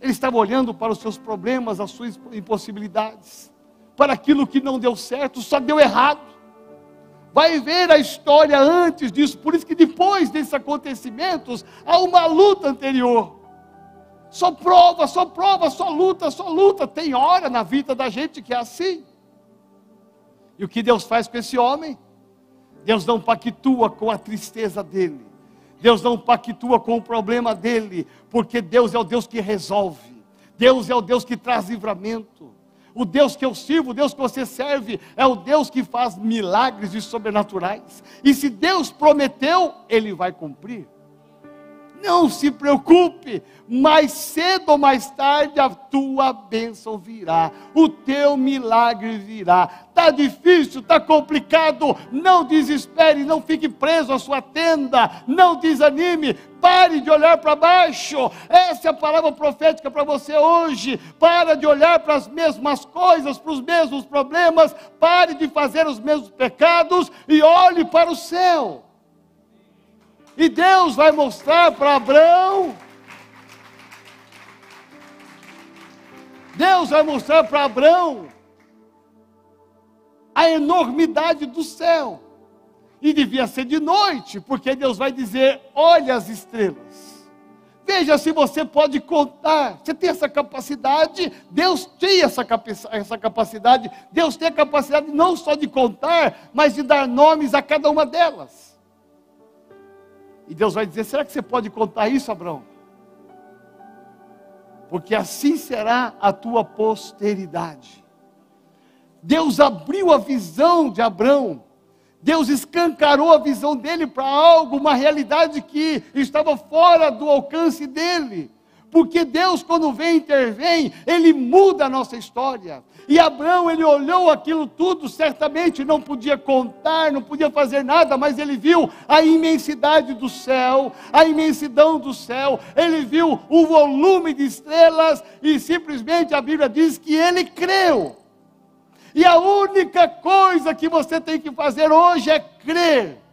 ele estava olhando para os seus problemas, as suas impossibilidades, para aquilo que não deu certo, só deu errado vai ver a história antes disso, por isso que depois desses acontecimentos há uma luta anterior. Só prova, só prova, só luta, só luta. Tem hora na vida da gente que é assim. E o que Deus faz com esse homem? Deus não pactua com a tristeza dele. Deus não pactua com o problema dele, porque Deus é o Deus que resolve. Deus é o Deus que traz livramento. O Deus que eu sirvo, o Deus que você serve, é o Deus que faz milagres e sobrenaturais. E se Deus prometeu, Ele vai cumprir. Não se preocupe, mais cedo ou mais tarde a tua bênção virá, o teu milagre virá. Está difícil, está complicado, não desespere, não fique preso à sua tenda, não desanime, pare de olhar para baixo. Essa é a palavra profética para você hoje. Para de olhar para as mesmas coisas, para os mesmos problemas, pare de fazer os mesmos pecados e olhe para o céu. E Deus vai mostrar para Abraão. Deus vai mostrar para Abraão a enormidade do céu. E devia ser de noite, porque Deus vai dizer: olha as estrelas. Veja se você pode contar. Você tem essa capacidade. Deus tem essa, essa capacidade. Deus tem a capacidade não só de contar, mas de dar nomes a cada uma delas. E Deus vai dizer: será que você pode contar isso, Abraão? Porque assim será a tua posteridade. Deus abriu a visão de Abraão, Deus escancarou a visão dele para algo, uma realidade que estava fora do alcance dele. Porque Deus, quando vem intervém, Ele muda a nossa história. E Abraão, ele olhou aquilo tudo, certamente não podia contar, não podia fazer nada, mas ele viu a imensidade do céu, a imensidão do céu, ele viu o volume de estrelas, e simplesmente a Bíblia diz que ele creu. E a única coisa que você tem que fazer hoje é crer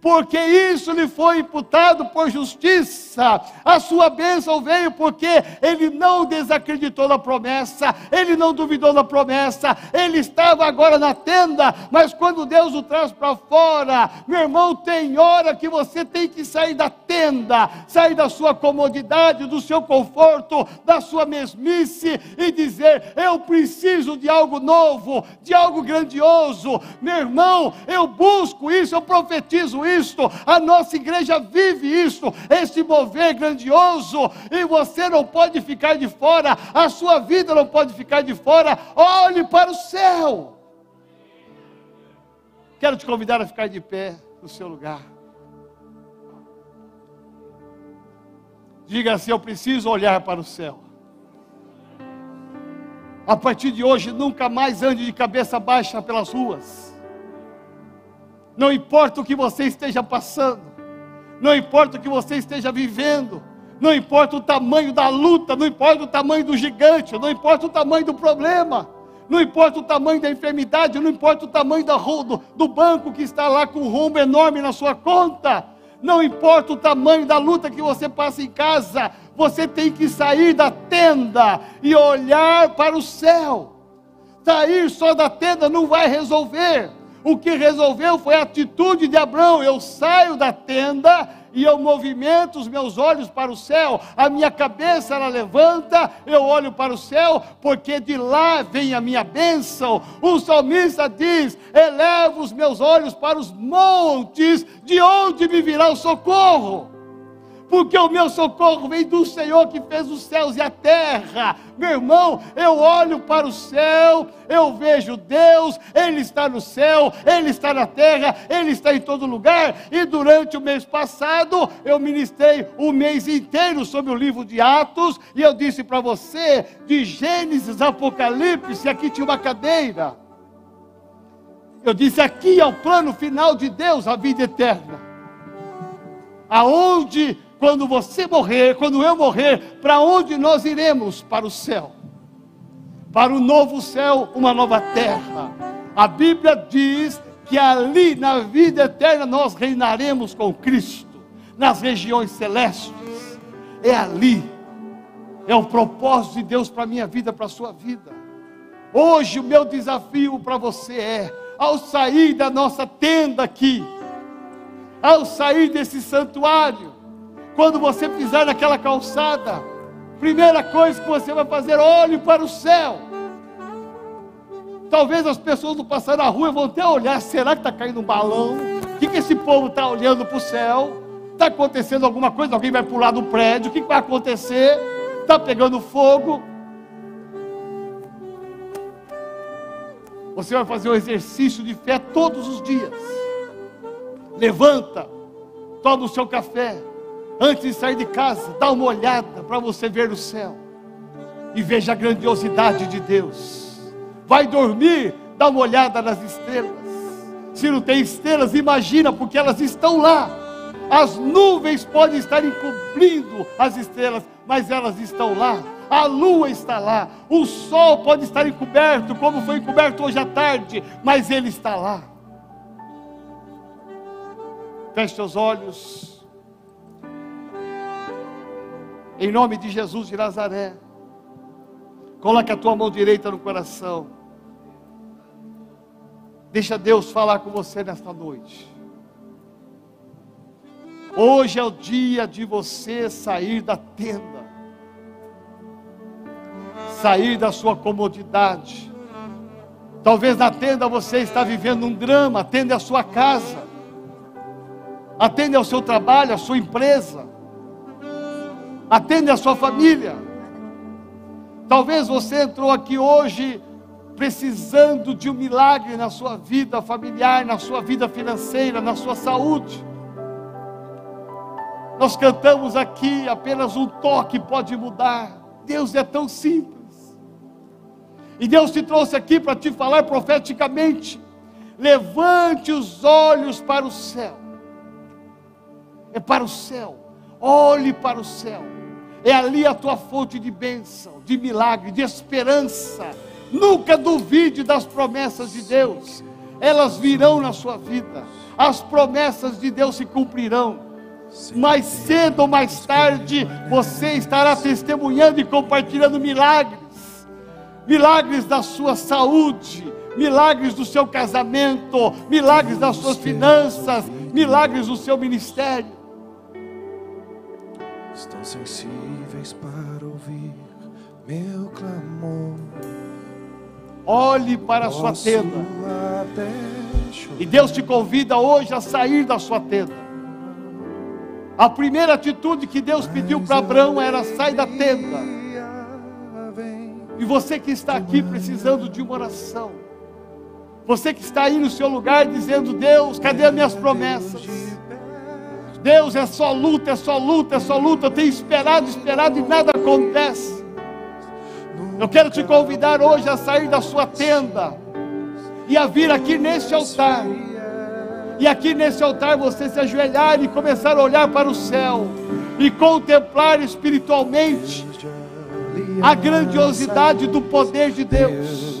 porque isso lhe foi imputado por justiça. A sua bênção veio porque ele não desacreditou na promessa, ele não duvidou da promessa, ele estava agora na tenda, mas quando Deus o traz para fora, meu irmão, tem hora que você tem que sair da tenda, sair da sua comodidade, do seu conforto, da sua mesmice e dizer: Eu preciso de algo novo, de algo grandioso. Meu irmão, eu busco isso, eu profetizo isto, a nossa igreja vive isto, esse mover grandioso, e você não pode ficar de fora, a sua vida não pode ficar de fora. Olhe para o céu. Quero te convidar a ficar de pé no seu lugar. Diga assim: Eu preciso olhar para o céu. A partir de hoje, nunca mais ande de cabeça baixa pelas ruas não importa o que você esteja passando, não importa o que você esteja vivendo, não importa o tamanho da luta, não importa o tamanho do gigante, não importa o tamanho do problema, não importa o tamanho da enfermidade, não importa o tamanho do, do banco que está lá com um rombo enorme na sua conta, não importa o tamanho da luta que você passa em casa, você tem que sair da tenda e olhar para o céu. Sair só da tenda não vai resolver. O que resolveu foi a atitude de Abraão. Eu saio da tenda e eu movimento os meus olhos para o céu, a minha cabeça ela levanta, eu olho para o céu, porque de lá vem a minha bênção. O salmista diz: Elevo os meus olhos para os montes, de onde me virá o socorro? Porque o meu socorro vem do Senhor que fez os céus e a terra. Meu irmão, eu olho para o céu, eu vejo Deus, Ele está no céu, Ele está na terra, Ele está em todo lugar. E durante o mês passado, eu ministrei o mês inteiro sobre o livro de Atos, e eu disse para você, de Gênesis, Apocalipse, aqui tinha uma cadeira. Eu disse: aqui é o plano final de Deus, a vida eterna. Aonde quando você morrer, quando eu morrer, para onde nós iremos? Para o céu. Para o novo céu, uma nova terra. A Bíblia diz que ali na vida eterna nós reinaremos com Cristo, nas regiões celestes. É ali. É o propósito de Deus para a minha vida, para a sua vida. Hoje o meu desafio para você é, ao sair da nossa tenda aqui, ao sair desse santuário, quando você pisar naquela calçada, primeira coisa que você vai fazer, olhe para o céu. Talvez as pessoas não passar na rua vão até olhar, será que está caindo um balão? O que, que esse povo está olhando para o céu? Está acontecendo alguma coisa? Alguém vai pular do prédio? O que, que vai acontecer? Está pegando fogo? Você vai fazer um exercício de fé todos os dias. Levanta, toma o seu café, Antes de sair de casa, dá uma olhada para você ver o céu e veja a grandiosidade de Deus. Vai dormir, dá uma olhada nas estrelas. Se não tem estrelas, imagina, porque elas estão lá. As nuvens podem estar encobrindo as estrelas, mas elas estão lá. A lua está lá. O sol pode estar encoberto, como foi encoberto hoje à tarde, mas ele está lá. Feche seus olhos. Em nome de Jesus de Nazaré. Coloque a tua mão direita no coração. Deixa Deus falar com você nesta noite. Hoje é o dia de você sair da tenda, sair da sua comodidade. Talvez na tenda você está vivendo um drama, atende a sua casa, atende ao seu trabalho, à sua empresa, atende a sua família. Talvez você entrou aqui hoje precisando de um milagre na sua vida familiar, na sua vida financeira, na sua saúde. Nós cantamos aqui, apenas um toque pode mudar. Deus é tão simples. E Deus te trouxe aqui para te falar profeticamente. Levante os olhos para o céu. É para o céu. Olhe para o céu. É ali a tua fonte de bênção, de milagre, de esperança. Nunca duvide das promessas de Deus, elas virão na sua vida, as promessas de Deus se cumprirão. Mais cedo ou mais tarde, você estará testemunhando e compartilhando milagres. Milagres da sua saúde, milagres do seu casamento, milagres das suas finanças, milagres do seu ministério. Estão sensíveis para ouvir meu clamor. Olhe para a sua tenda. E Deus te convida hoje a sair da sua tenda. A primeira atitude que Deus pediu para Abraão era: sai da tenda. E você que está aqui precisando de uma oração, você que está aí no seu lugar dizendo: Deus, cadê as minhas promessas? Deus, é só luta, é só luta, é só luta. Eu tenho esperado, esperado e nada acontece. Eu quero te convidar hoje a sair da sua tenda e a vir aqui neste altar. E aqui nesse altar você se ajoelhar e começar a olhar para o céu e contemplar espiritualmente a grandiosidade do poder de Deus.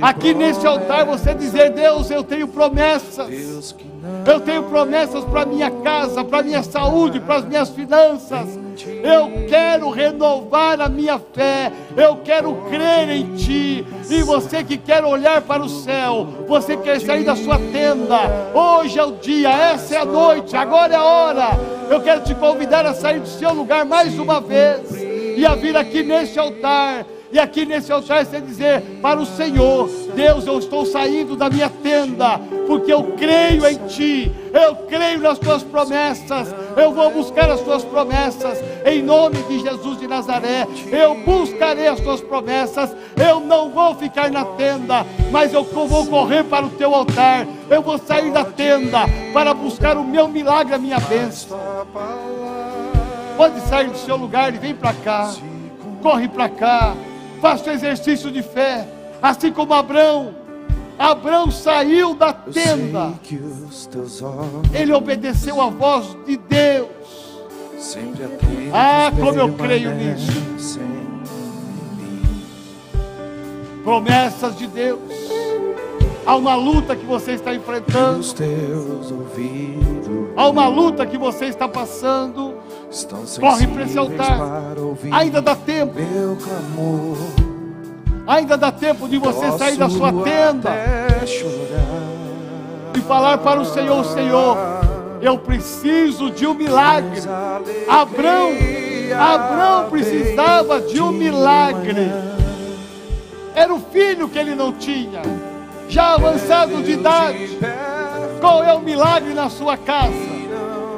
Aqui nesse altar você dizer: Deus, eu tenho promessas. Eu tenho promessas para minha casa, para minha saúde, para as minhas finanças. Eu quero renovar a minha fé. Eu quero crer em Ti. E você que quer olhar para o céu, você quer sair da sua tenda. Hoje é o dia, essa é a noite, agora é a hora. Eu quero te convidar a sair do seu lugar mais uma vez e a vir aqui neste altar e aqui nesse altar você dizer para o Senhor: Deus, eu estou saindo da minha tenda, porque eu creio em Ti, eu creio nas Tuas promessas, eu vou buscar as Tuas promessas, em nome de Jesus de Nazaré, eu buscarei as Tuas promessas, eu não vou ficar na tenda, mas eu vou correr para o Teu altar, eu vou sair da tenda para buscar o meu milagre, a minha bênção. Pode sair do seu lugar e vem para cá, corre para cá. Faça o exercício de fé, assim como Abraão. Abraão saiu da tenda. Ele obedeceu a voz de Deus. Ah, como eu creio nisso. Promessas de Deus. Há uma luta que você está enfrentando. Há uma luta que você está passando. Corre para esse altar. Ainda dá tempo. Ainda dá tempo de você sair da sua tenda e falar para o Senhor: Senhor, eu preciso de um milagre. Abraão, Abraão precisava de um milagre. Era o filho que ele não tinha, já avançado de idade. Qual é o milagre na sua casa?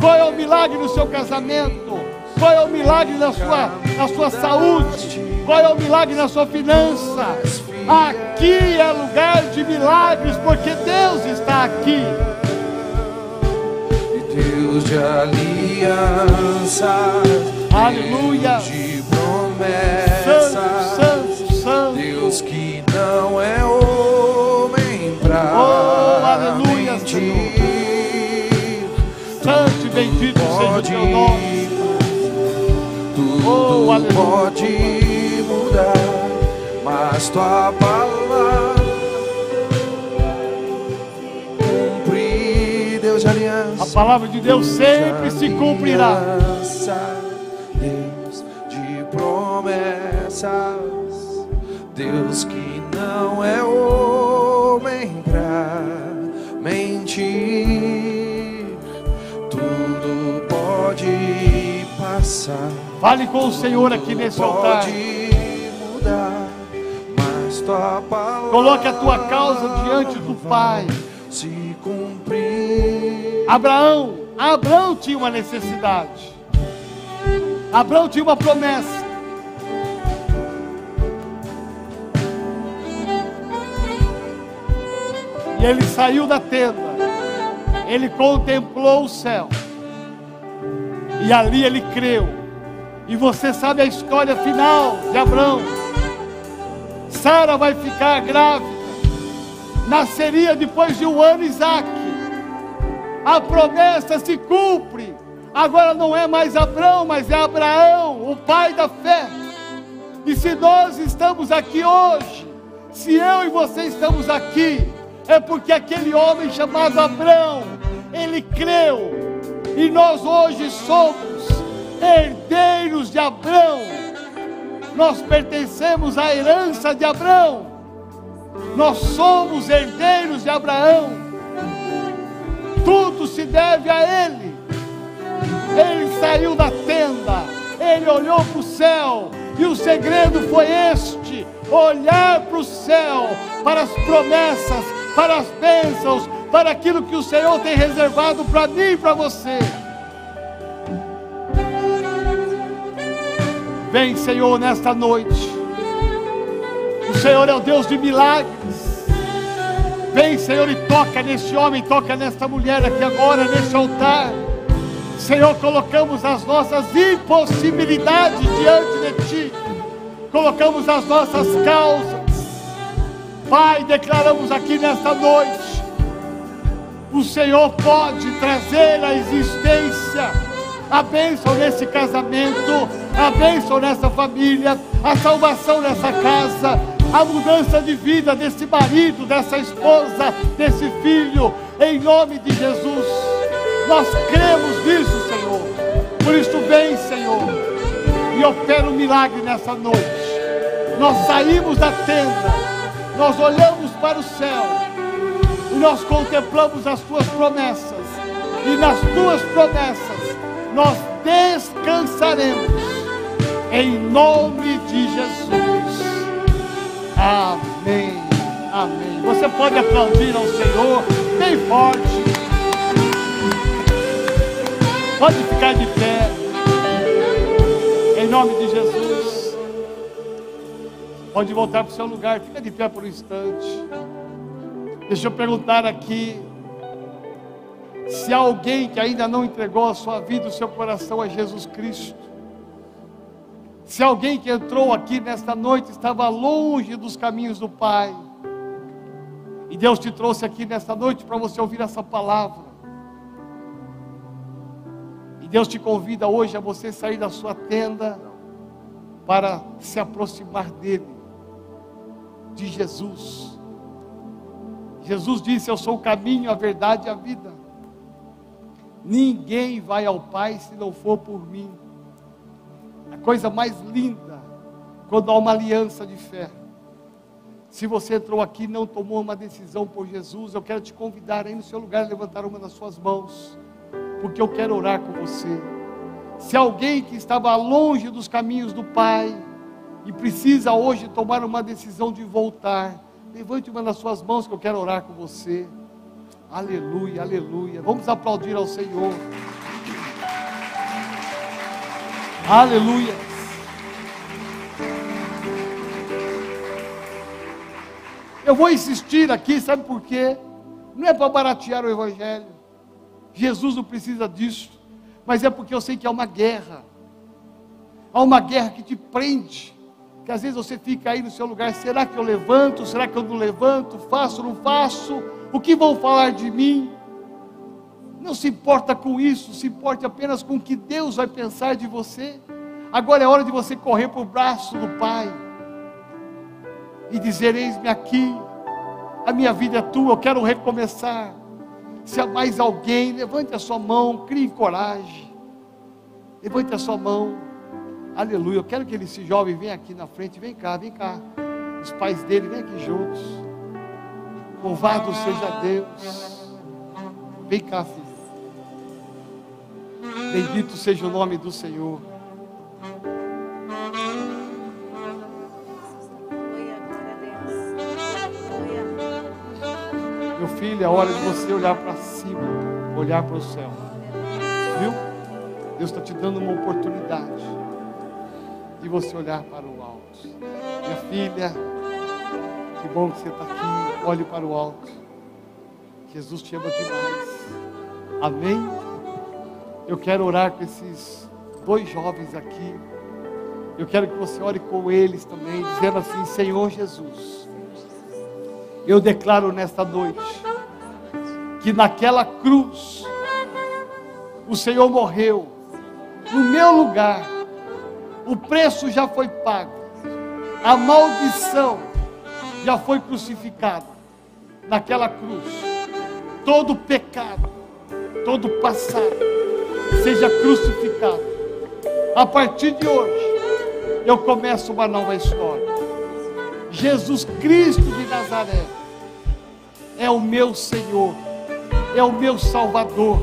Qual é o milagre no seu casamento? Qual é o milagre na sua, na sua saúde? Qual é o milagre na sua finança? Aqui é lugar de milagres, porque Deus está aqui. Deus de aliança, Aleluia. Deus de Santo, promessas, Pode, tudo Oh, pode mudar, mas tua palavra cumprir, Deus de aliança. A palavra de Deus sempre se cumprirá. Deus de promessas, Deus que não é homem Fale com o Senhor aqui nesse altar. Mudar, palavra Coloque a tua causa diante do Pai. se cumprir. Abraão, Abraão tinha uma necessidade. Abraão tinha uma promessa. E ele saiu da tenda. Ele contemplou o céu. E ali ele creu. E você sabe a história final de Abraão. Sara vai ficar grávida. Nasceria depois de um ano Isaac a promessa se cumpre. Agora não é mais Abraão, mas é Abraão, o pai da fé. E se nós estamos aqui hoje, se eu e você estamos aqui, é porque aquele homem chamado Abraão, ele creu. E nós hoje somos herdeiros de Abraão. Nós pertencemos à herança de Abraão. Nós somos herdeiros de Abraão tudo se deve a Ele. Ele saiu da tenda, ele olhou para o céu, e o segredo foi este: olhar para o céu, para as promessas, para as bênçãos, para aquilo que o Senhor tem reservado para mim e para você. Vem, Senhor, nesta noite. O Senhor é o Deus de milagres. Vem, Senhor, e toca nesse homem, toca nesta mulher aqui agora, nesse altar. Senhor, colocamos as nossas impossibilidades diante de Ti, colocamos as nossas causas. Pai, declaramos aqui nesta noite: o Senhor pode trazer à existência a bênção nesse casamento, a bênção nessa família, a salvação nessa casa, a mudança de vida desse marido, dessa esposa, desse filho, em nome de Jesus. Nós cremos nisso, Senhor. Por isso, vem, Senhor, e opera um milagre nessa noite. Nós saímos da tenda, nós olhamos para o céu e nós contemplamos as tuas promessas, e nas tuas promessas nós descansaremos, em nome de Jesus. Amém. Amém. Você pode aplaudir ao Senhor bem forte. Pode ficar de pé. Em nome de Jesus. Pode voltar para o seu lugar. Fica de pé por um instante. Deixa eu perguntar aqui. Se há alguém que ainda não entregou a sua vida, o seu coração a Jesus Cristo. Se alguém que entrou aqui nesta noite estava longe dos caminhos do Pai, e Deus te trouxe aqui nesta noite para você ouvir essa palavra, e Deus te convida hoje a você sair da sua tenda para se aproximar dEle, de Jesus. Jesus disse: Eu sou o caminho, a verdade e a vida. Ninguém vai ao Pai se não for por mim. A coisa mais linda, quando há uma aliança de fé. Se você entrou aqui e não tomou uma decisão por Jesus, eu quero te convidar aí no seu lugar a levantar uma das suas mãos, porque eu quero orar com você. Se alguém que estava longe dos caminhos do Pai e precisa hoje tomar uma decisão de voltar, levante uma das suas mãos que eu quero orar com você. Aleluia, aleluia. Vamos aplaudir ao Senhor. Aleluia. Eu vou insistir aqui, sabe por quê? Não é para baratear o Evangelho. Jesus não precisa disso, mas é porque eu sei que há uma guerra. Há uma guerra que te prende. Que às vezes você fica aí no seu lugar, será que eu levanto? Será que eu não levanto? Faço, não faço? O que vão falar de mim? Não se importa com isso, se importe apenas com o que Deus vai pensar de você. Agora é hora de você correr para o braço do Pai e dizer: Eis-me aqui, a minha vida é tua, eu quero recomeçar. Se há mais alguém, levante a sua mão, crie coragem. Levante a sua mão. Aleluia. Eu quero que esse jovem venha aqui na frente. Vem cá, vem cá. Os pais dele, vem aqui juntos. Louvado seja Deus. Vem cá, filho. Bendito seja o nome do Senhor. Meu filho, é hora de você olhar para cima, olhar para o céu. Viu? Deus está te dando uma oportunidade de você olhar para o alto. Minha filha, que bom que você está aqui. Olhe para o alto. Jesus te ama demais. Amém? Eu quero orar com esses dois jovens aqui. Eu quero que você ore com eles também, dizendo assim: Senhor Jesus, eu declaro nesta noite que naquela cruz o Senhor morreu. No meu lugar, o preço já foi pago, a maldição já foi crucificada naquela cruz, todo pecado, todo passado seja crucificado. A partir de hoje, eu começo uma nova história. Jesus Cristo de Nazaré é o meu Senhor, é o meu Salvador,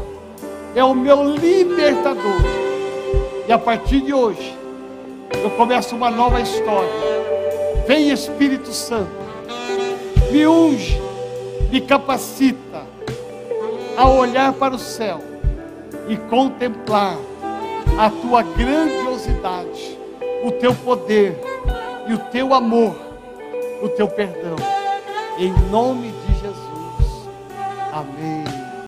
é o meu libertador. E a partir de hoje, eu começo uma nova história. Vem Espírito Santo, me unge, me capacita a olhar para o céu e contemplar a tua grandiosidade, o teu poder e o teu amor, o teu perdão. Em nome.